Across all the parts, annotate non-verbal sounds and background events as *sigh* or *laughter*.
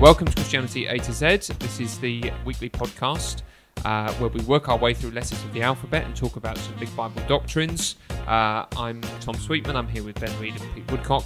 Welcome to Christianity A to Z. This is the weekly podcast uh, where we work our way through letters of the alphabet and talk about some big Bible doctrines. Uh, I'm Tom Sweetman. I'm here with Ben Reed and Pete Woodcock,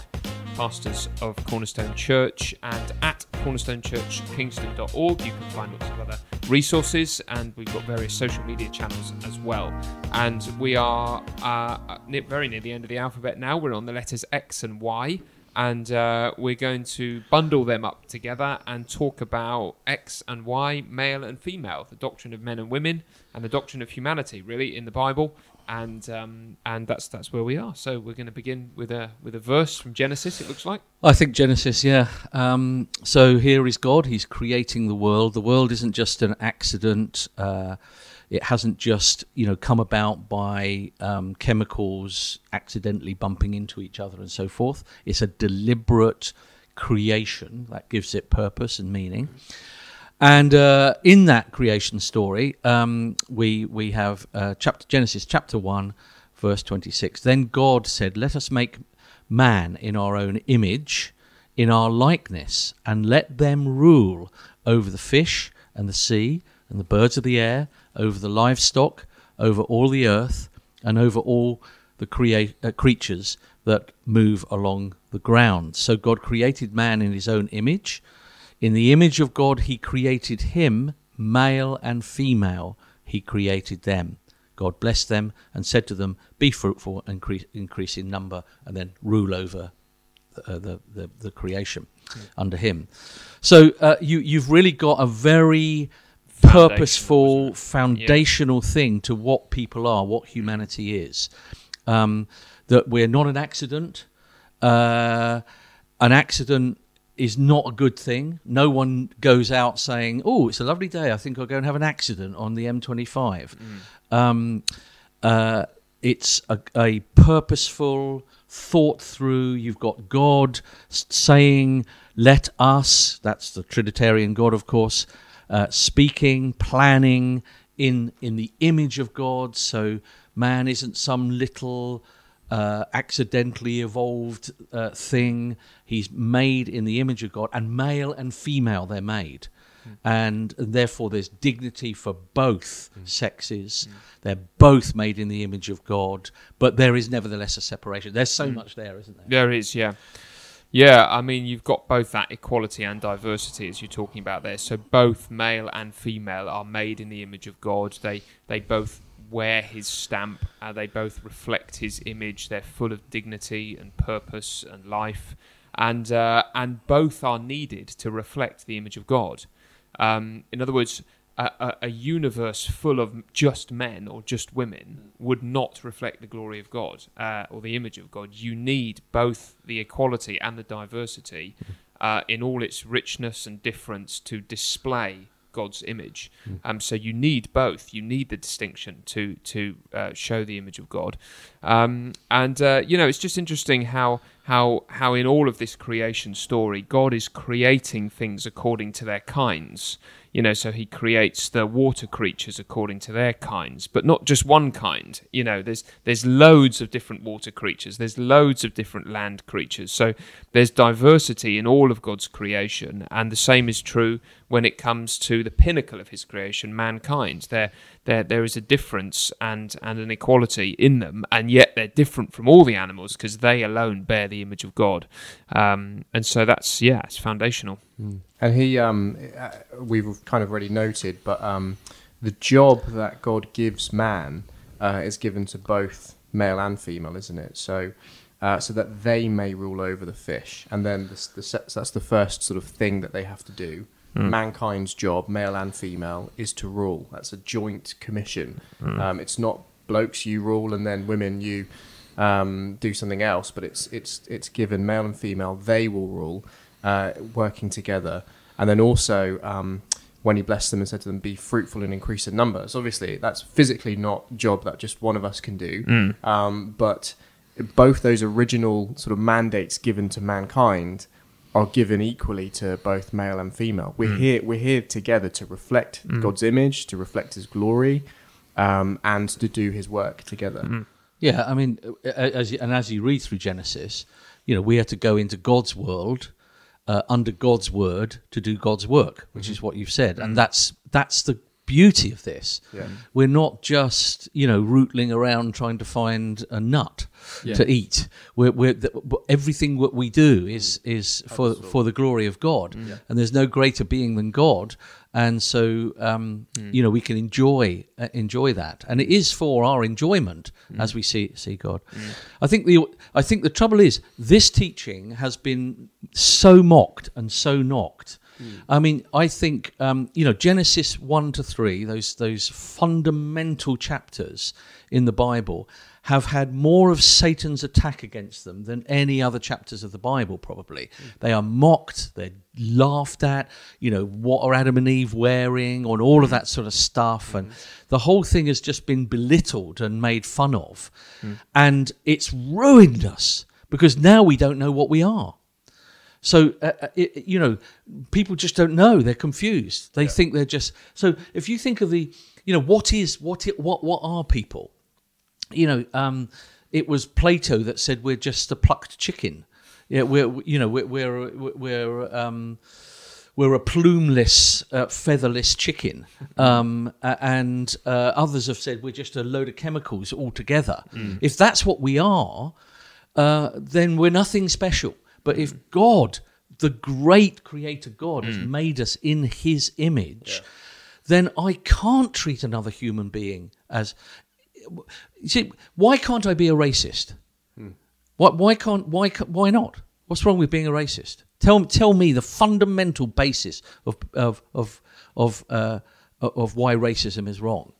pastors of Cornerstone Church, and at cornerstonechurchkingston.org you can find lots of other resources, and we've got various social media channels as well. And we are uh, very near the end of the alphabet now. We're on the letters X and Y and uh, we're going to bundle them up together and talk about X and Y, male and female, the doctrine of men and women, and the doctrine of humanity, really, in the Bible. And um, and that's that's where we are. So we're going to begin with a with a verse from Genesis. It looks like. I think Genesis, yeah. Um, so here is God. He's creating the world. The world isn't just an accident. Uh, it hasn't just you know come about by um, chemicals accidentally bumping into each other and so forth. It's a deliberate creation that gives it purpose and meaning. And uh, in that creation story, um, we we have uh, chapter Genesis chapter one, verse twenty six. Then God said, "Let us make man in our own image, in our likeness, and let them rule over the fish and the sea and the birds of the air." Over the livestock, over all the earth, and over all the crea- uh, creatures that move along the ground. So God created man in his own image. In the image of God, he created him, male and female, he created them. God blessed them and said to them, Be fruitful and increase, increase in number, and then rule over uh, the, the, the, creation mm. under him. So uh, you, you've really got a very purposeful, foundational yeah. thing to what people are, what humanity is. Um, that we're not an accident. Uh, an accident is not a good thing. No one goes out saying, "Oh, it's a lovely day. I think I'll go and have an accident on the M25." Mm. Um, uh, it's a, a, purposeful, thought through. You've got God saying, "Let us." That's the Trinitarian God, of course uh, speaking, planning in in the image of God. So man isn't some little uh, accidentally evolved uh, thing. He's made in the image of God, and male and female they're made. Mm. And, therefore, there's dignity for both mm. sexes. Mm. They're both made in the image of God, but there is nevertheless a separation. There's so hmm. much there, isn't there? There is, yeah. Yeah, I mean, you've got both that equality and diversity as you're talking about there. So both male and female are made in the image of God. They they both wear His stamp. Uh, they both reflect His image. They're full of dignity and purpose and life, and uh, and both are needed to reflect the image of God. Um, in other words, a, a, universe full of just men or just women would not reflect the glory of God uh, or the image of God. You need both the equality and the diversity *laughs* uh, in all its richness and difference to display God's image. Mm. Um, so you need both. You need the distinction to to uh, show the image of God. Um, and uh, you know, it's just interesting how how how in all of this creation story, God is creating things according to their kinds you know so he creates the water creatures according to their kinds but not just one kind. You know there's there's loads of different water creatures. There's loads of different land creatures. So there's diversity in all of god's creation and the same is true when it comes to the pinnacle of his creation mankind. There there there is a difference and and an equality in them and yet they're different from all the animals because they alone bear the image of god. Um, and so that's yeah it's foundational mm. And he, um, uh, we've kind of already noted, but um, the job that God gives man uh, is given to both male and female, isn't it? So, uh, so that they may rule over the fish, and then the, the, so that's the first sort of thing that they have to do. Mm. Mankind's job, male and female, is to rule. That's a joint commission. Mm. Um, it's not blokes you rule and then women you um, do something else, but it's it's it's given male and female. They will rule uh, working together. And then also, um, when he blessed them and said to them, "Be fruitful and increase in numbers." Obviously, that's physically not a job that just one of us can do, mm. um, but both those original sort of mandates given to mankind are given equally to both male and female. We're mm. here. We're here together to reflect mm. God's image, to reflect His glory, um, and to do His work together. Mm. Yeah, I mean, as you, and as you read through Genesis, you know, we are to go into God's world uh, under God's word to do God's work, which is what you've said, and that's that's the beauty of this. Yeah. We're not just you know rootling around trying to find a nut Yeah. to eat. We're, we're the, everything what we do is is for for the glory of God, and there's no greater being than God. And so, um, you know, we can enjoy uh, enjoy that, and it is for our enjoyment as we see see God. I think the I think the trouble is this teaching has been so mocked and so knocked. I mean, I think um, you know Genesis one to three, those those fundamental chapters in the Bible, have had more of Satan's attack against them than any other chapters of the Bible. Probably mm. they are mocked, they're laughed at. You know, what are Adam and Eve wearing, and all of mm. that sort of stuff, and mm. the whole thing has just been belittled and made fun of, and it's ruined us because now we don't know what we are. So uh, uh, it, you know, people just don't know. They're confused. They think they're just. So if you think of the, you know, what is what it, what what are people? You know, um, it was Plato that said we're just a plucked chicken. Yeah, we're you know we're we're we're um, we're a plumeless, uh, featherless chicken, *laughs* um, and uh, others have said we're just a load of chemicals altogether. If that's what we are, uh, then we're nothing special. But if God, the great creator God, has made us in his image, then I can't treat another human being as. You see, why can't I be a racist? Why, why can't why why not? What's wrong with being a racist? Tell tell me the fundamental basis of of of of uh, of why racism is wrong,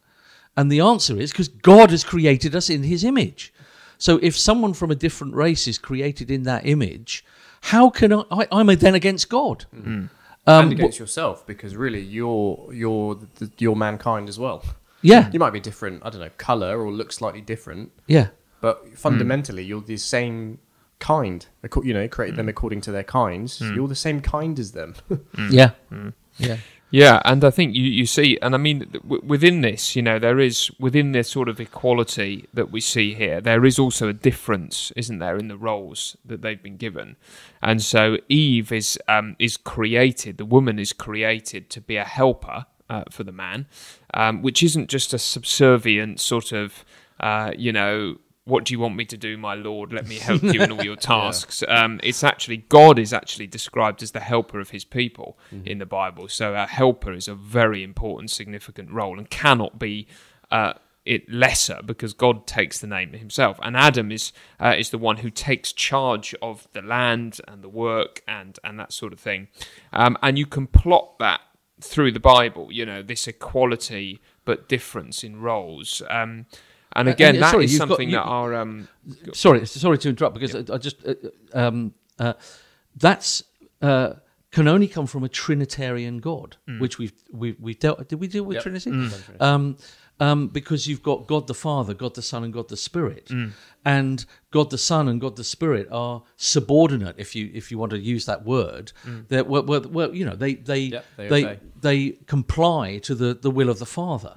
and the answer is because God has created us in His image. So if someone from a different race is created in that image, how can I? I I'm then against God. Mm. Um, and against yourself because really you're you're you're mankind as well. yeah, You might be different, I don't know, color or look slightly different, yeah, but mm. fundamentally you're the same kind. You know, create them mm. according to their kinds. You're the same kind as them. *laughs* yeah, yeah. Yeah, and I think you, you see, and I mean, w- within this, you know, there is, within this sort of equality that we see here, there is also a difference, isn't there, in the roles that they've been given. And so Eve is, um, is created, the woman is created to be a helper uh, for the man, um, which isn't just a subservient sort of, uh, you know, what do you want me to do, my lord? Let me help you in all your *laughs* tasks. Um, it's actually God is actually described as the helper of His people in the Bible. So a helper is a very important, significant role, and cannot be uh, it lesser because God takes the name Himself. And Adam is uh, is the one who takes charge of the land and the work and and that sort of thing. Um, and you can plot that through the Bible. You know this equality but difference in roles. Um, and Uh, again, and, uh, that sorry, is you've got- something you- that our um, sorry, sorry to interrupt because I, I just uh, um, uh, that's uh, can only come from a Trinitarian God, which we've we've, we've dealt. Did we deal with Yep. Trinity? Mm. Um, um, because you've got God the Father, God the Son, and God the Spirit, and God the Son and God the Spirit are subordinate. If you if you want to use that word, they're well, well, well, you know, they they Yep, they they they comply to the the will of the Father.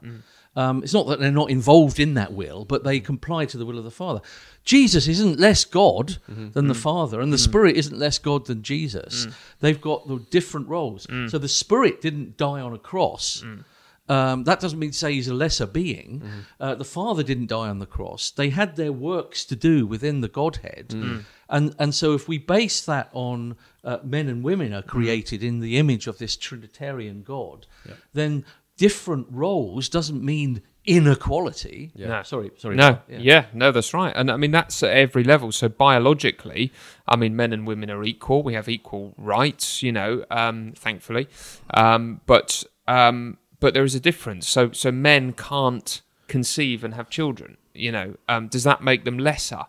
Um, it's not that they're not involved in that will, but they comply to the will of the Father. Jesus isn't less God mm-hmm. than the mm. Father, and the mm. Spirit isn't less God than Jesus. Mm. They've got the different roles. So the Spirit didn't die on a cross. Um, that doesn't mean to say he's a lesser being. Mm-hmm. Uh, the Father didn't die on the cross. They had their works to do within the Godhead, and and so if we base that on uh, men and women are created in the image of this Trinitarian God, then different roles doesn't mean inequality. No. Sorry, sorry. No, Yeah. yeah. no, that's right. And I mean, that's at every level. So biologically, I mean, men and women are equal. We have equal rights, you know, um, thankfully. Um, but um, but there is a difference. So so men can't conceive and have children. You know, um, does that make them lesser?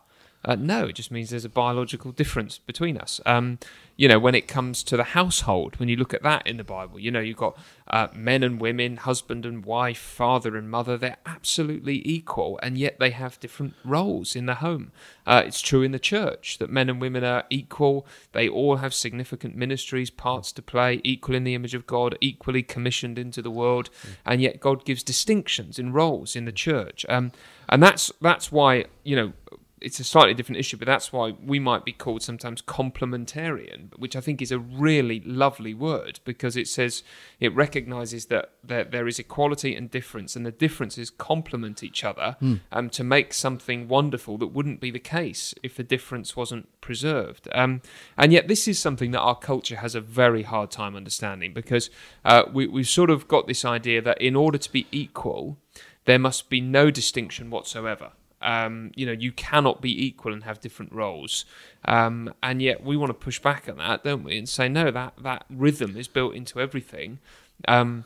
Uh, no, it just means there's a biological difference between us. Um, you know, when it comes to the household, when you look at that in the Bible, you know, you've got uh, men and women, husband and wife, father and mother, they're absolutely equal, and yet they have different roles in the home. Uh, it's true in the church that men and women are equal. They all have significant ministries, parts to play, equal in the image of God, equally commissioned into the world, and yet God gives distinctions in roles in the church. Um, and that's that's why, you know, it's a slightly different issue, but that's why we might be called sometimes complementarian, which I think is a really lovely word because it says it recognizes that there, there is equality and difference, and the differences complement each other um, to make something wonderful that wouldn't be the case if the difference wasn't preserved. Um, and yet, this is something that our culture has a very hard time understanding because uh, we, we've sort of got this idea that in order to be equal, there must be no distinction whatsoever. Um, you know, you cannot be equal and have different roles. Um, and yet we want to push back on that, don't we? And say, no, that, that rhythm is built into everything. Um,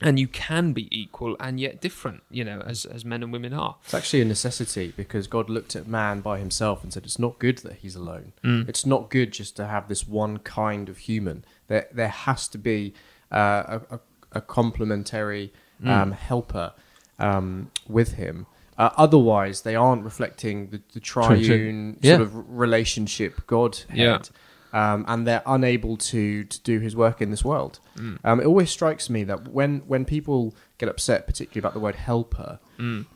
and you can be equal and yet different, you know, as, as men and women are. It's actually a necessity because God looked at man by himself and said, "It's not good that he's alone. It's not good just to have this one kind of human. There, there has to be uh, a, a, a complementary um, helper um, with him. Uh, otherwise, they aren't reflecting the, the triune Yeah. sort of relationship Godhead. Yeah. um, and they're unable to to do his work in this world. Um, it always strikes me that when when people get upset, particularly about the word helper,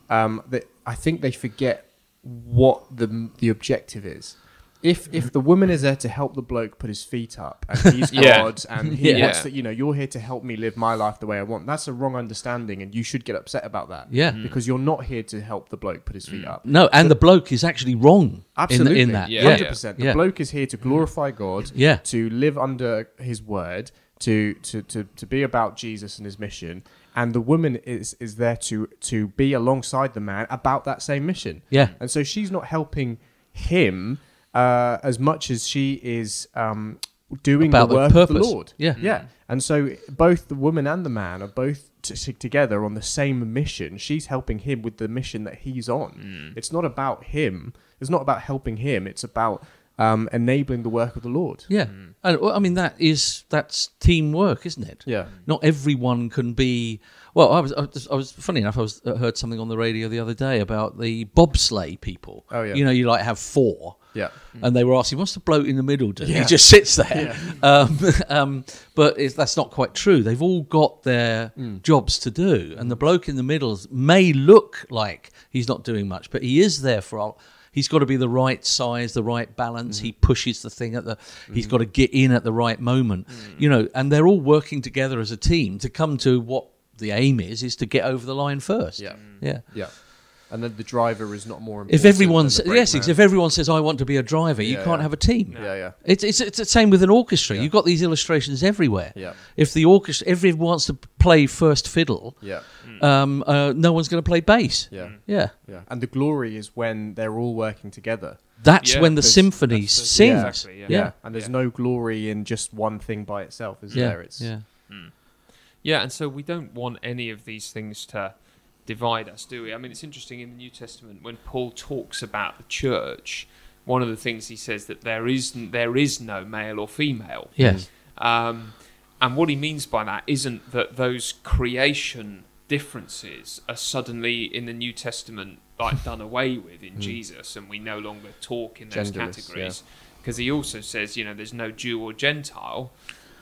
um, that I think they forget what the the objective is. If if the woman is there to help the bloke put his feet up and *laughs* he's Yeah. God and he Yeah. wants that you know you're here to help me live my life the way I want, that's a wrong understanding and you should get upset about that. Yeah. Mm. because you're not here to help the bloke put his feet mm. up. No, and the bloke is actually wrong Absolutely, in, in that. Yeah. hundred percent. The Yeah. bloke is here to mm. glorify God, Yeah. to live under His word, to to to to be about Jesus and His mission, and the woman is is there to to be alongside the man about that same mission. Yeah. and so she's not helping him uh, as much as she is um, doing About the the work of the. Lord. Yeah. yeah, and so both the woman and the man are both. T- t- together on the same mission she's helping him with the mission that he's on it's not about him it's not about helping him it's about um, enabling the work of the lord Yeah, and well, I mean that is that's teamwork, isn't it? Yeah. Not everyone can be. Well, I was, I was, I was funny enough. I was I heard something on the radio the other day about the bobsleigh people. Oh, yeah. You know, you like have four. yeah And they were asking, "What's the bloke in the middle do?" He just sits there. Yeah. *laughs* Um, um, but it's, that's not quite true. They've all got their Mm. jobs to do, and the bloke in the middle may look like he's not doing much, but he is there for. All, he's got to be the right size, the right balance. Mm-hmm. He pushes the thing at the. He's got to get in at the right moment, Mm. you know. And they're all working together as a team to come to what the aim is: is to get over the line first. Yeah. yeah. yeah and then the driver is not more important If everyone, than sa- the yes, man. if everyone says I want to be a driver, you Yeah, can't yeah. have a team. yeah yeah It's, it's it's the same with an orchestra. You've got these illustrations everywhere. Yeah. If the orchestra, everyone wants to play first fiddle, yeah um, uh, no one's going to play bass. yeah Yeah. yeah and the glory is when they're all working together That's Yeah, when the that's- symphony the- sings. yeah, exactly, yeah. yeah, and there's no glory in just one thing by itself is Yeah. there it's yeah. Yeah, and so we don't want any of these things to divide us, do we? I mean, it's interesting in the New Testament when Paul talks about the church. One of the things he says that there is there is no male or female. Yes. Um, and what he means by that isn't that those creation differences are suddenly in the New Testament like done away with in Jesus, and we no longer talk in those Genderless, categories. Because he also says, you know, there's no Jew or Gentile,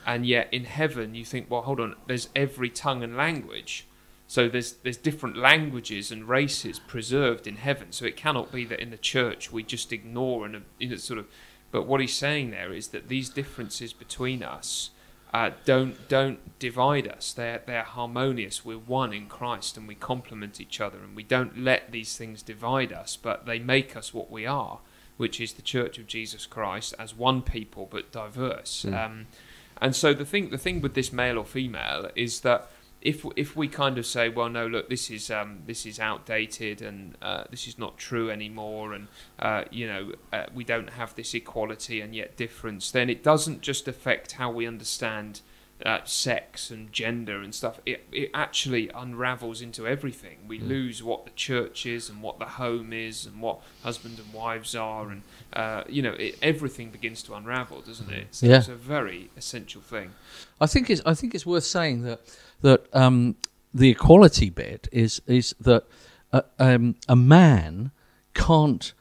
and yet in heaven you think, well, hold on, there's every tongue and language. So there's there's different languages and races preserved in heaven. So it cannot be that in the church we just ignore and you know, sort of. But what he's saying there is that these differences between us uh, don't don't divide us. They're they're harmonious. We're one in Christ, and we complement each other, and we don't let these things divide us, but they make us what we are, which is the Church of Jesus Christ as one people but diverse. Um, and so the thing the thing with this male or female is that if if we kind of say, well, no, look, this is um, this is outdated and uh, this is not true anymore, and uh, you know uh, we don't have this equality and yet difference, then it doesn't just affect how we understand uh, sex and gender and stuff. It it actually unravels into everything. We lose what the church is and what the home is and what husband and wives are, and uh, you know it, everything begins to unravel, doesn't it? So Yeah. it's a very essential thing. I think it's I think it's worth saying that that um, the equality bit is is that uh, um, a man can't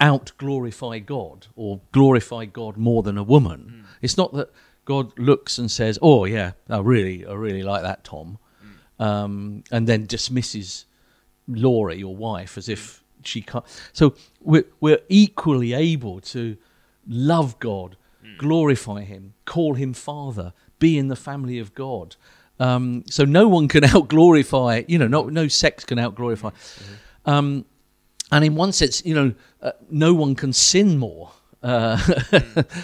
out glorify God or glorify God more than a woman. It's not that God looks and says, "Oh yeah, I really I really like that Tom," um, and then dismisses Laurie, your wife, as if she can't. So we're we're equally able to love God, glorify Him, call Him Father, be in the family of God. Um, so no one can *laughs* out glorify. You know, no no sex can out glorify. Um, and in one sense, you know, uh, no one can sin more, uh,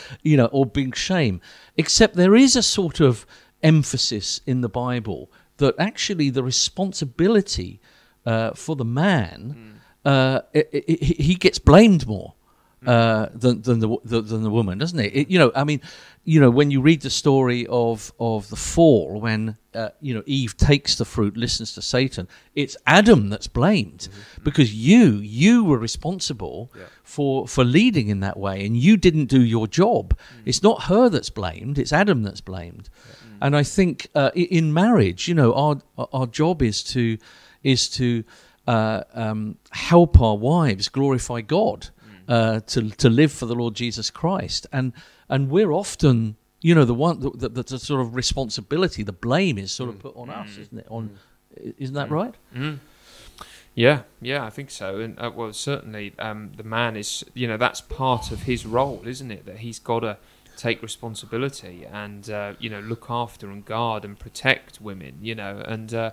*laughs* you know, or bring shame, except there is a sort of emphasis in the Bible that actually the responsibility uh, for the man, uh, it, it, he gets blamed more. Uh, than than the, the than the woman, doesn't it? it? You know, I mean, you know, when you read the story of of the fall, when uh, you know Eve takes the fruit, listens to Satan, it's Adam that's blamed because you you were responsible for for leading in that way, and you didn't do your job. It's not her that's blamed; it's Adam that's blamed. And I think uh, in marriage, you know, our our job is to is to uh, um, help our wives glorify God, uh, to to live for the Lord Jesus Christ, and and we're often, you know, the one the, the, the sort of responsibility, the blame is sort of put on us, isn't it? On isn't that right? Mm. Yeah, yeah, I think so. And uh, well, certainly, um, the man is, you know, that's part of his role, isn't it? That he's got to take responsibility and, uh, you know, look after and guard and protect women, you know, and. Uh,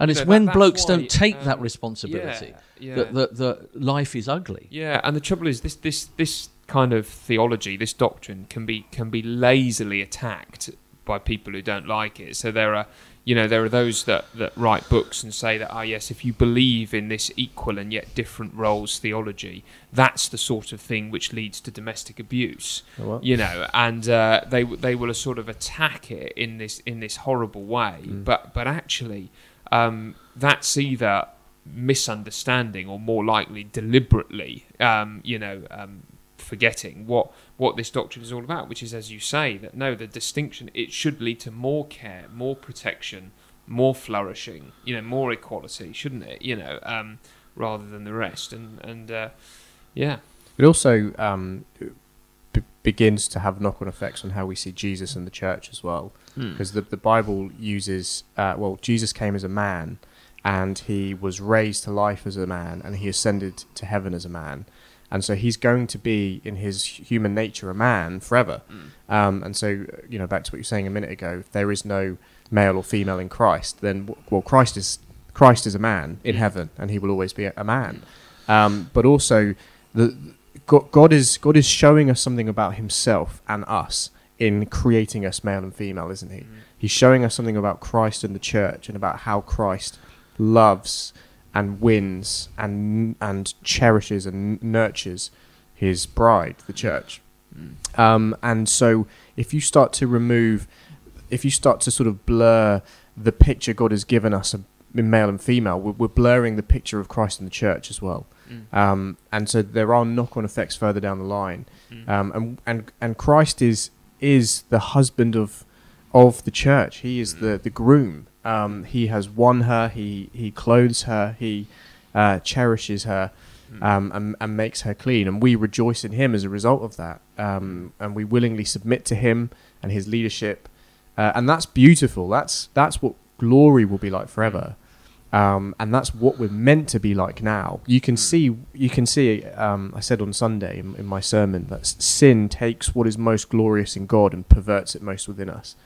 And it's when that- blokes why, don't take that um, responsibility yeah, yeah. that, that that life is ugly. Yeah, and the trouble is this this this kind of theology, this doctrine can be can be lazily attacked by people who don't like it. So there are you know, there are those that, that write books and say that, ah, yes, if you believe in this equal and yet different roles theology, that's the sort of thing which leads to domestic abuse. Oh. You know, and uh, they they will sort of attack it in this in this horrible way. But but actually, um, that's either misunderstanding or more likely deliberately, um, you know, um, forgetting what what this doctrine is all about, which is, as you say, that no, the distinction it should lead to more care, more protection, more flourishing, you know, more equality, shouldn't it? You know, um, rather than the rest, and and uh, yeah, But also um, begins to have knock-on effects on how we see Jesus and the church as well, because the the Bible uses uh, well, Jesus came as a man, and he was raised to life as a man, and he ascended to heaven as a man, and so he's going to be in his human nature a man forever, um, and so you know back to what you were saying a minute ago, if there is no male or female in Christ, then well, Christ is Christ is a man in heaven, and he will always be a, a man. Um, but also, the God, God is God is showing us something about Himself and us in creating us male and female, isn't He? He's showing us something about Christ and the church, and about how Christ loves and wins and and cherishes and nurtures His bride, the church. Um, and so, if you start to remove, if you start to sort of blur the picture God has given us in male and female, we're, we're blurring the picture of Christ and the church as well. Um, and so there are knock-on effects further down the line. Um, and, and and Christ is is the husband of of the church. He is the the groom. Um, he has won her. He he clothes her. He uh, cherishes her. Um, and, and makes her clean, and we rejoice in him as a result of that. Um, and we willingly submit to him and his leadership, uh, and that's beautiful. That's that's what glory will be like forever um, and that's what we're meant to be like now. You can see, you can see. Um, I said on Sunday in, in my sermon that sin takes what is most glorious in God and perverts it most within us,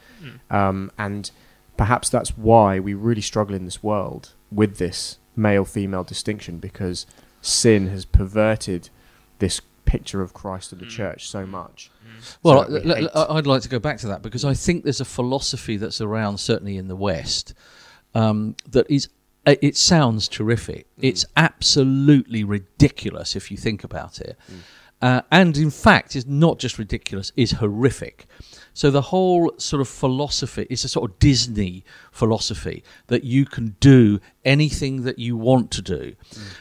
um, and perhaps that's why we really struggle in this world with this male-female distinction because sin has perverted this picture of Christ and the church so much. Well, So we l- l- hate. I- I'd like to go back to that because I think there's a philosophy that's around, certainly in the West, um, that is. uh, It sounds terrific. It's absolutely ridiculous if you think about it, uh, and in fact, is not just ridiculous; is horrific. So the whole sort of philosophy is a sort of Disney philosophy that you can do anything that you want to do,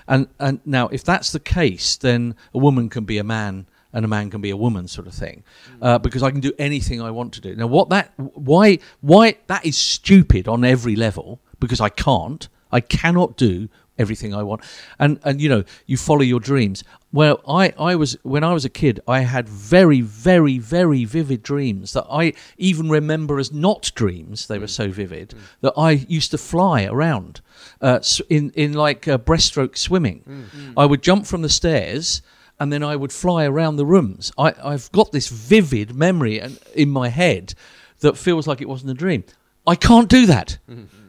and and now if that's the case, then a woman can be a man and a man can be a woman sort of thing uh, because I can do anything I want to do. Now, what that why why that is stupid on every level because I can't I cannot do everything I want, and and you know you follow your dreams. Well, I I was when I was a kid, I had very very very vivid dreams that I even remember as not dreams. They were so vivid that I used to fly around uh, in in like uh, breaststroke swimming. I would jump from the stairs and then I would fly around the rooms. I, I've got this vivid memory in my head that feels like it wasn't a dream. I can't do that,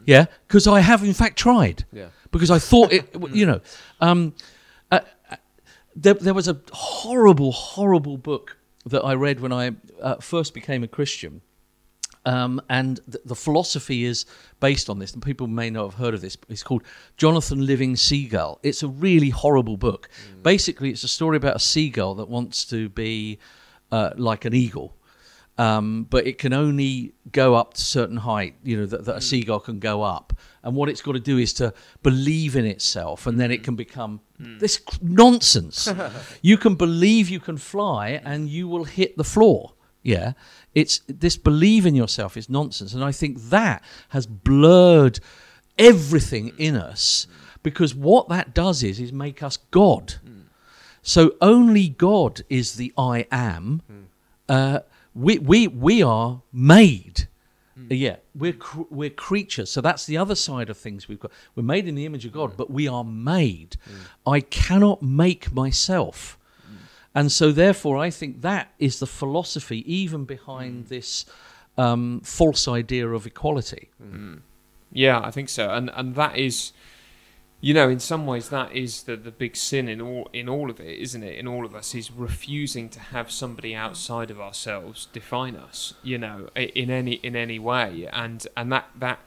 yeah, because I have in fact tried. Yeah. Because I thought it, you know, um, uh, uh, there, there was a horrible, horrible book that I read when I uh, first became a Christian. Um, and th- the philosophy is based on this, and people may not have heard of this. It's called Jonathan Livingston Seagull. It's a really horrible book. Basically, it's a story about a seagull that wants to be uh, like an eagle, um, but it can only go up to certain height. You know that, that a seagull can go up, and what it's got to do is to believe in itself, and then it can become this c- nonsense. *laughs* you can believe you can fly, and you will hit the floor. Yeah, it's this believe in yourself is nonsense, and I think that has blurred everything in us because what that does is is make us God. So only God is the I am. Uh, we we we are made. Hmm. Yeah, we're cr- we're creatures. So that's the other side of things. We've got we're made in the image of God, hmm. but we are made. Hmm. I cannot make myself. And so, therefore, I think that is the philosophy even behind this um, false idea of equality. Yeah, I think so, and and that is, you know, in some ways that is the the big sin in all in all of it, isn't it? In all of us is refusing to have somebody outside of ourselves define us, you know, in any in any way, and and that that.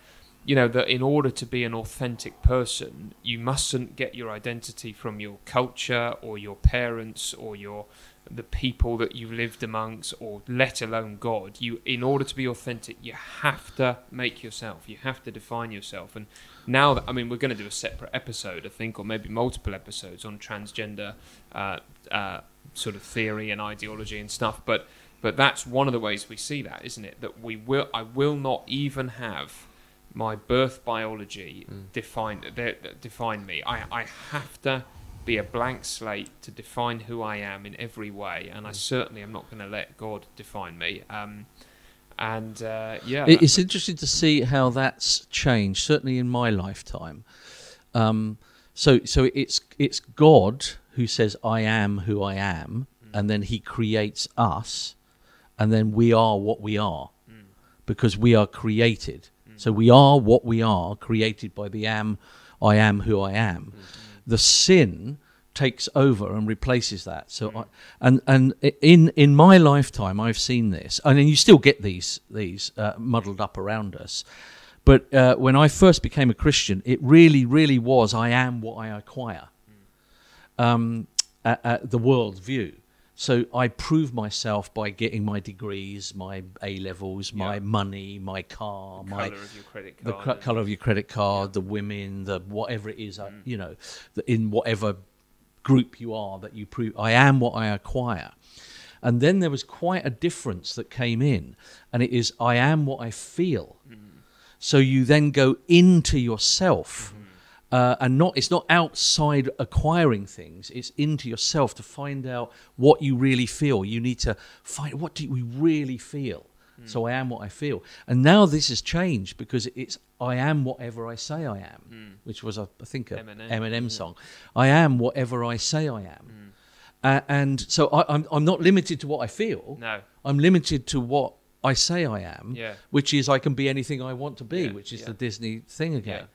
You know that in order to be an authentic person, you mustn't get your identity from your culture or your parents or your the people that you've lived amongst, or let alone God. You, in order to be authentic, you have to make yourself. You have to define yourself. And now that I mean, we're going to do a separate episode, I think, or maybe multiple episodes on transgender uh, uh, sort of theory and ideology and stuff. But but that's one of the ways we see that, isn't it? That we will, I will not even have my birth biology define de- de- define me. I I have to be a blank slate to define who I am in every way, and I certainly am not going to let God define me. Um, and uh, yeah, It- It's interesting to see how that's changed, certainly in my lifetime. Um, so, so it's it's God who says, "I am who I am," and then He creates us, and then we are what we are, because we are created. So we are what we are, created by the am, I am who I am. The sin takes over and replaces that. So, I, and and in in my lifetime, I've seen this, and then you still get these these uh, muddled up around us. But uh, when I first became a Christian, it really, really was I am what I acquire. Um, at, at the world view. So I prove myself by getting my degrees, my A levels, my money, my car, my color of your credit the cr- color of your credit card, the women, the whatever it is, uh, Mm. you know, the, in whatever group you are that you prove. I am what I acquire. And then there was quite a difference that came in, and it is I am what I feel. Mm. So you then go into yourself, Mm-hmm. Uh, and not it's not outside acquiring things. It's into yourself to find out what you really feel. You need to find what do we really feel. Mm. So I am what I feel, and now this has changed because it's I am whatever I say I am, which was a, I think a Eminem. Eminem song. I am whatever I say I am, uh, and so I, I'm I'm not limited to what I feel. No. I'm limited to what I say I am, Yeah. which is I can be anything I want to be, Yeah, which is yeah. the Disney thing again.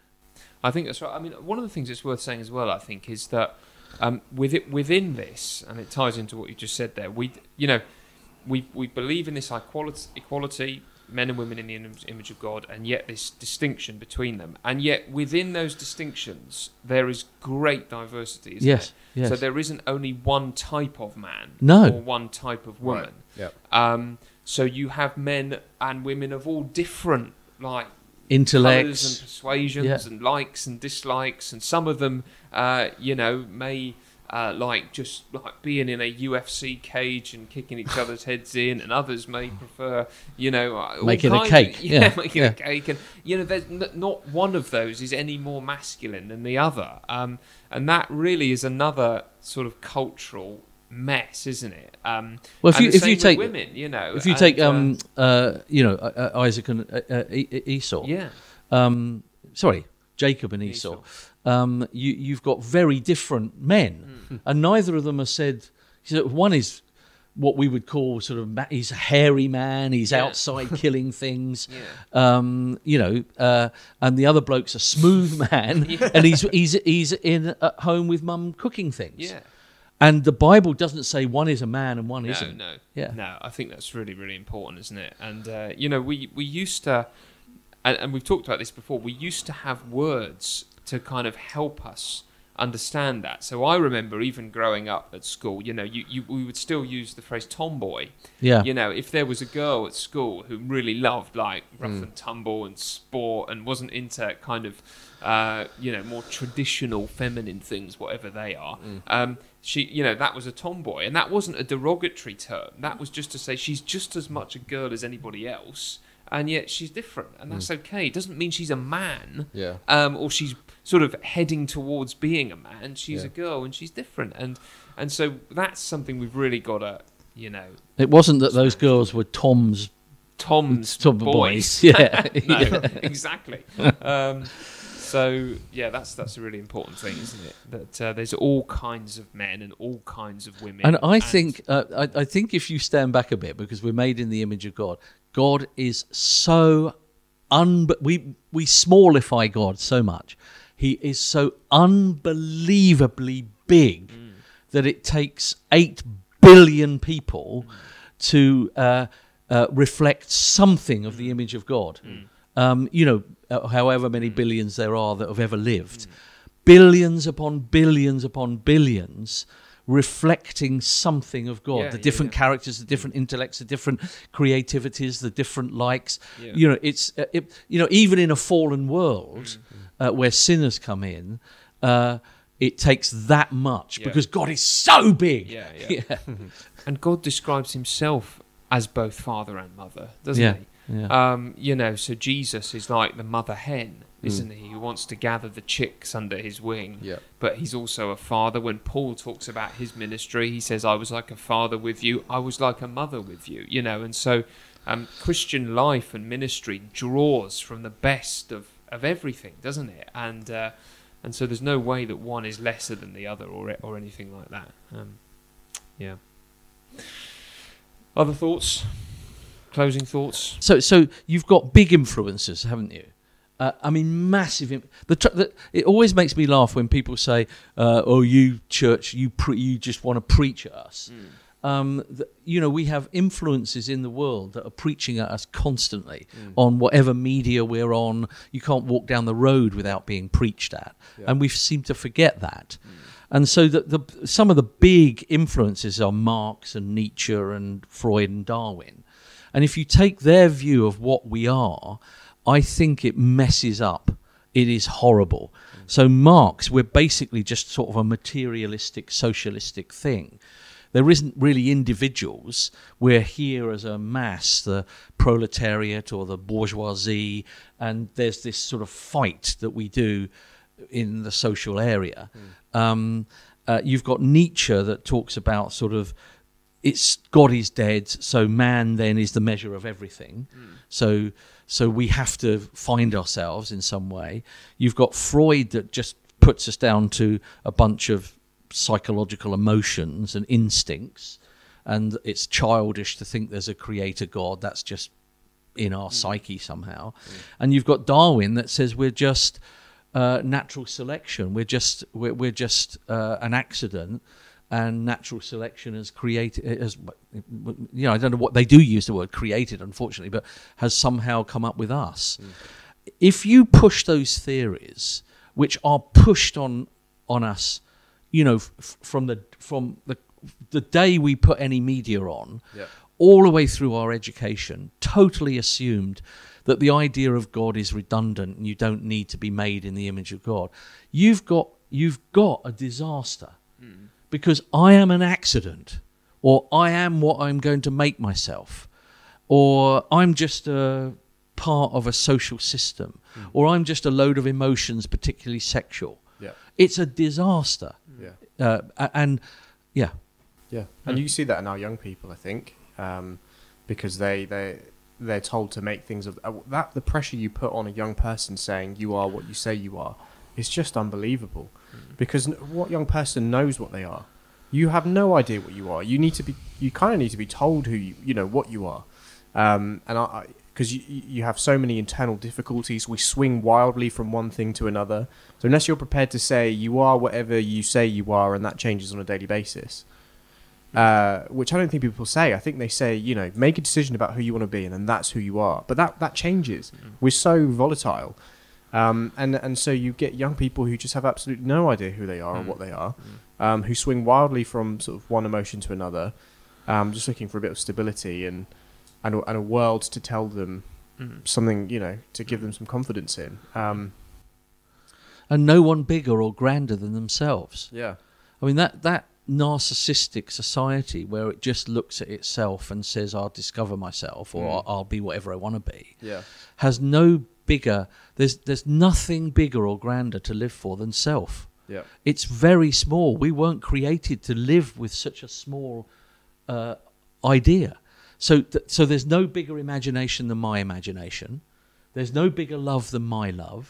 I think that's right. I mean, one of the things that's worth saying as well, I think, is that um, with it, within this, and it ties into what you just said there. We, you know, we we believe in this equality, equality, men and women in the image of God, and yet this distinction between them, and yet within those distinctions, there is great diversity. Isn't Yes, there? So there isn't only one type of man, No. or one type of woman. Yeah. Um, so you have men and women of all different like colours and persuasions Yeah. and likes and dislikes, and some of them, uh, you know, may uh, like just like being in a UFC cage and kicking each other's heads in, and others may prefer, you know, uh, Making a cake, Of, *laughs* yeah, yeah, making yeah. a cake, and you know, there's n- not one of those is any more masculine than the other, um, and that really is another sort of cultural mess, isn't it? Um, Well, if you- if you take- women, you know, If you and, take, uh, um, uh, you know, uh, uh, Isaac and uh, uh, Esau, yeah, um, sorry, Jacob and Esau, Um, you, you've got very different men, Hmm. and neither of them are said. so One is what we would call sort of he's a hairy man. He's Yeah. outside *laughs* killing things. Yeah. Um, you know, uh, and the other bloke's a smooth *laughs* man, *laughs* and he's he's he's in at home with mum cooking things. And the Bible doesn't say one is a man and one No, isn't. no, Yeah. no. I think that's really, really important, isn't it? And uh, you know, we we used to, and, and we've talked about this before. We used to have words to kind of help us understand that. So I remember even growing up at school, you know, you, you we would still use the phrase tomboy. Yeah. You know, if there was a girl at school who really loved like rough and tumble and sport and wasn't into kind of, uh, you know, more traditional feminine things, whatever they are, um, she, you know, that was a tomboy, and that wasn't a derogatory term. That was just to say she's just as much a girl as anybody else, and yet she's different, and that's okay. It doesn't mean she's a man Yeah. um, or she's sort of heading towards being a man. She's Yeah. a girl and she's different, and and so that's something we've really got to, you know, It wasn't that those girls were Tom's Tom's Tom boys. boys. *laughs* Yeah. *laughs* no, yeah. exactly. *laughs* Um, so yeah, that's that's a really important thing, isn't it? That uh, there's all kinds of men and all kinds of women. And I think uh, I, I think if you stand back a bit, because we're made in the image of God, God is so un we we smallify God so much. He is so unbelievably big that it takes eight billion people to uh, uh, reflect something of the image of God. Um, you know, uh, however many billions there are that have ever lived, billions upon billions upon billions reflecting something of God. Yeah, the different yeah. characters, the different intellects, the different creativities, the different likes. Yeah. You know, it's uh, it, you know even in a fallen world Mm-hmm. uh, where sinners come in. Uh, it takes that much Yeah. because God is so big. Yeah, yeah. *laughs* and God describes Himself as both father and mother, doesn't Yeah, he? Yeah. Um, you know, so Jesus is like the mother hen, isn't he? Who wants to gather the chicks under his wing. Yeah. But he's also a father. When Paul talks about his ministry, he says, "I was like a father with you. I was like a mother with you." You know, and so um, Christian life and ministry draws from the best of of everything, doesn't it? And uh, and so there's no way that one is lesser than the other or or anything like that. Um, yeah. Other thoughts? Closing thoughts? So, so you've got big influences, haven't you? Uh, I mean, massive. Im- the, tr- the it always makes me laugh when people say, uh, "Oh, you church, you pre- you just want to preach at us." Um, th- you know, we have influences in the world that are preaching at us constantly on whatever media we're on. You can't walk down the road without being preached at, and we seem to forget that. And so, the, the some of the big influences are Marx and Nietzsche and Freud and Darwin. And if you take their view of what we are, I think it messes up. It is horrible. So, Marx, we're basically just sort of a materialistic, socialistic thing. There isn't really individuals. We're here as a mass, the proletariat or the bourgeoisie, and there's this sort of fight that we do in the social area. Um, uh, you've got Nietzsche that talks about sort of it's God is dead, so man then is the measure of everything. So so we have to find ourselves in some way. You've got Freud that just puts us down to a bunch of psychological emotions and instincts, and it's childish to think there's a creator God. That's just in our psyche somehow. And you've got Darwin that says we're just uh, natural selection. We're just we're, we're just uh, an accident, and natural selection has created has you know I don't know what they do use the word created unfortunately, but has somehow come up with us. Hmm. If you push those theories, which are pushed on on us, you know, f- from the from the the day we put any media on, Yeah. all the way through our education, totally assumed that the idea of God is redundant and you don't need to be made in the image of God. You've got you've got a disaster hmm. Because I am an accident, or I am what I'm going to make myself, or I'm just a part of a social system, or I'm just a load of emotions, particularly sexual. Yeah. It's a disaster. Yeah. Uh, and yeah, Yeah, and you see that in our young people, I think, um, because they they they're told to make things of uh, that. The pressure you put on a young person saying you are what you say you are is just unbelievable. Because what young person knows what they are? You have no idea what you are. You need to be. You kind of need to be told who you you know what you are, um, and I. because you, you have so many internal difficulties, we swing wildly from one thing to another. So unless you're prepared to say you are whatever you say you are, and that changes on a daily basis, uh, which I don't think people say. I think they say, you know, make a decision about who you want to be, and then that's who you are. But that that changes. We're so volatile, um, and and so you get young people who just have absolutely no idea who they are or what they are, um, who swing wildly from sort of one emotion to another, um, just looking for a bit of stability and and a, and a world to tell them something, you know, to give them some confidence in. Um, and no one bigger or grander than themselves. yeah, I mean that that narcissistic society where it just looks at itself and says, "I'll discover myself" or "I'll, I'll be whatever I want to be," yeah, has no bigger. There's there's nothing bigger or grander to live for than self. yeah, It's very small. We weren't created to live with such a small uh, idea. So th- so there's no bigger imagination than my imagination. There's no bigger love than my love.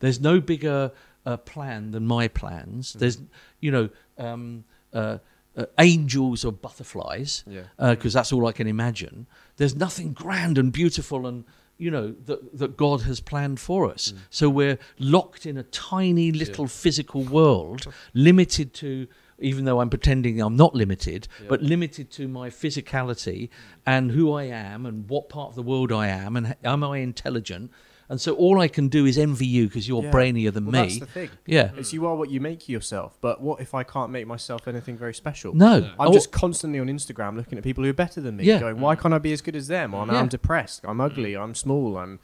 There's no bigger uh, plan than my plans. There's you know. Um, uh, uh, angels or butterflies, Yeah. because that's all I can imagine. There's nothing grand and beautiful and you know that that God has planned for us. Mm. So we're locked in a tiny little physical world, limited to. Even though I'm pretending I'm not limited, but limited to my physicality mm. and who I am and what part of the world I am and am I intelligent? And so all I can do is envy you because you're Yeah. brainier than well, me. That's the thing. Yeah. It's you are what you make yourself. But what if I can't make myself anything very special? No. I'm Oh, just constantly on Instagram looking at people who are better than me, Yeah. going, "Why can't I be as good as them?" Or Yeah. I'm depressed. I'm ugly. I'm small. I'm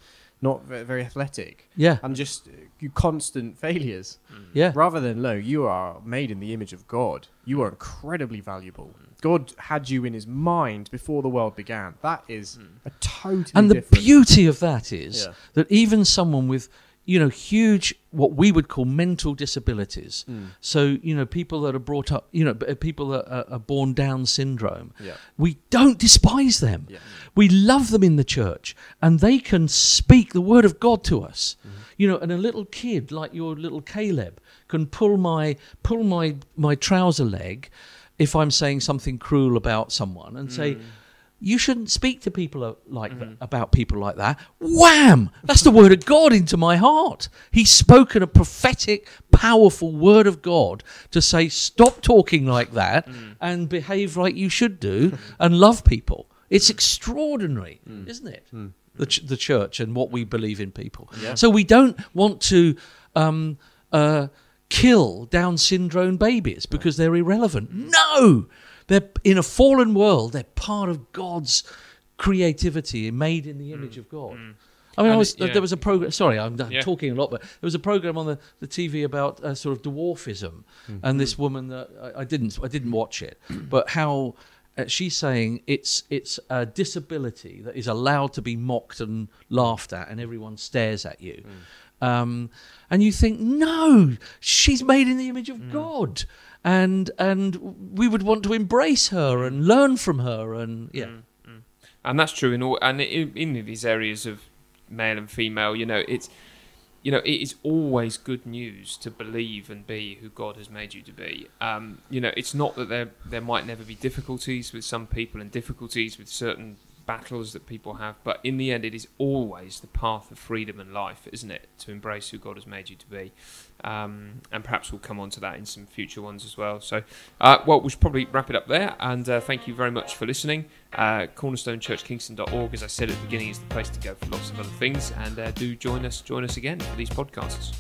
not very athletic. Yeah. I'm just uh, constant failures. Mm. Yeah. Rather than no, you are made in the image of God. You are incredibly valuable. Mm. God had you in His mind before the world began. That is mm. a totally and the different. beauty of that is Yeah. that even someone with you know huge what we would call mental disabilities Hmm. so you know people that are brought up you know people that are, are born down syndrome Yeah. we don't despise them Yeah. we love them in the church and they can speak the word of god to us Mm-hmm. you know and a little kid like your little caleb can pull my pull my my trouser leg if i'm saying something cruel about someone and Mm. say you shouldn't speak to people like that, about people like that. Wham! That's the word of God into my heart. He's spoken a prophetic, powerful word of God to say, stop talking like that and behave like you should do and love people. It's extraordinary, isn't it? The, ch- the church and what we believe in people. Yeah. So we don't want to um, uh, kill Down syndrome babies because they're irrelevant. No! They're in a fallen world, they're part of God's creativity, made in the hmm. image of God. Hmm. I mean, I was, it- uh, yeah. there was a program. Sorry, I'm, I'm Yeah. talking a lot, but there was a program on the, the TV about uh, sort of dwarfism, mm-hmm. and this woman that I, I didn't I didn't watch it, but how uh, she's saying it's it's a disability that is allowed to be mocked and laughed at, and everyone stares at you. Mm. Um, and you think, no, she's made in the image of hmm. God, and and we would want to embrace her and learn from her, and yeah, and that's true in all and in, in these areas of male and female you know it's you know it is always good news to believe and be who god has made you to be. Um, you know it's not that there there might never be difficulties with some people and difficulties with certain battles that people have but in the end it is always the path of freedom and life isn't it to embrace who god has made you to be um, and perhaps we'll come on to that in some future ones as well so uh, well we should probably wrap it up there and uh, thank you very much for listening uh, cornerstonechurchkingston.org, as I said at the beginning, is the place to go for lots of other things. And uh, do join us, join us again for these podcasts.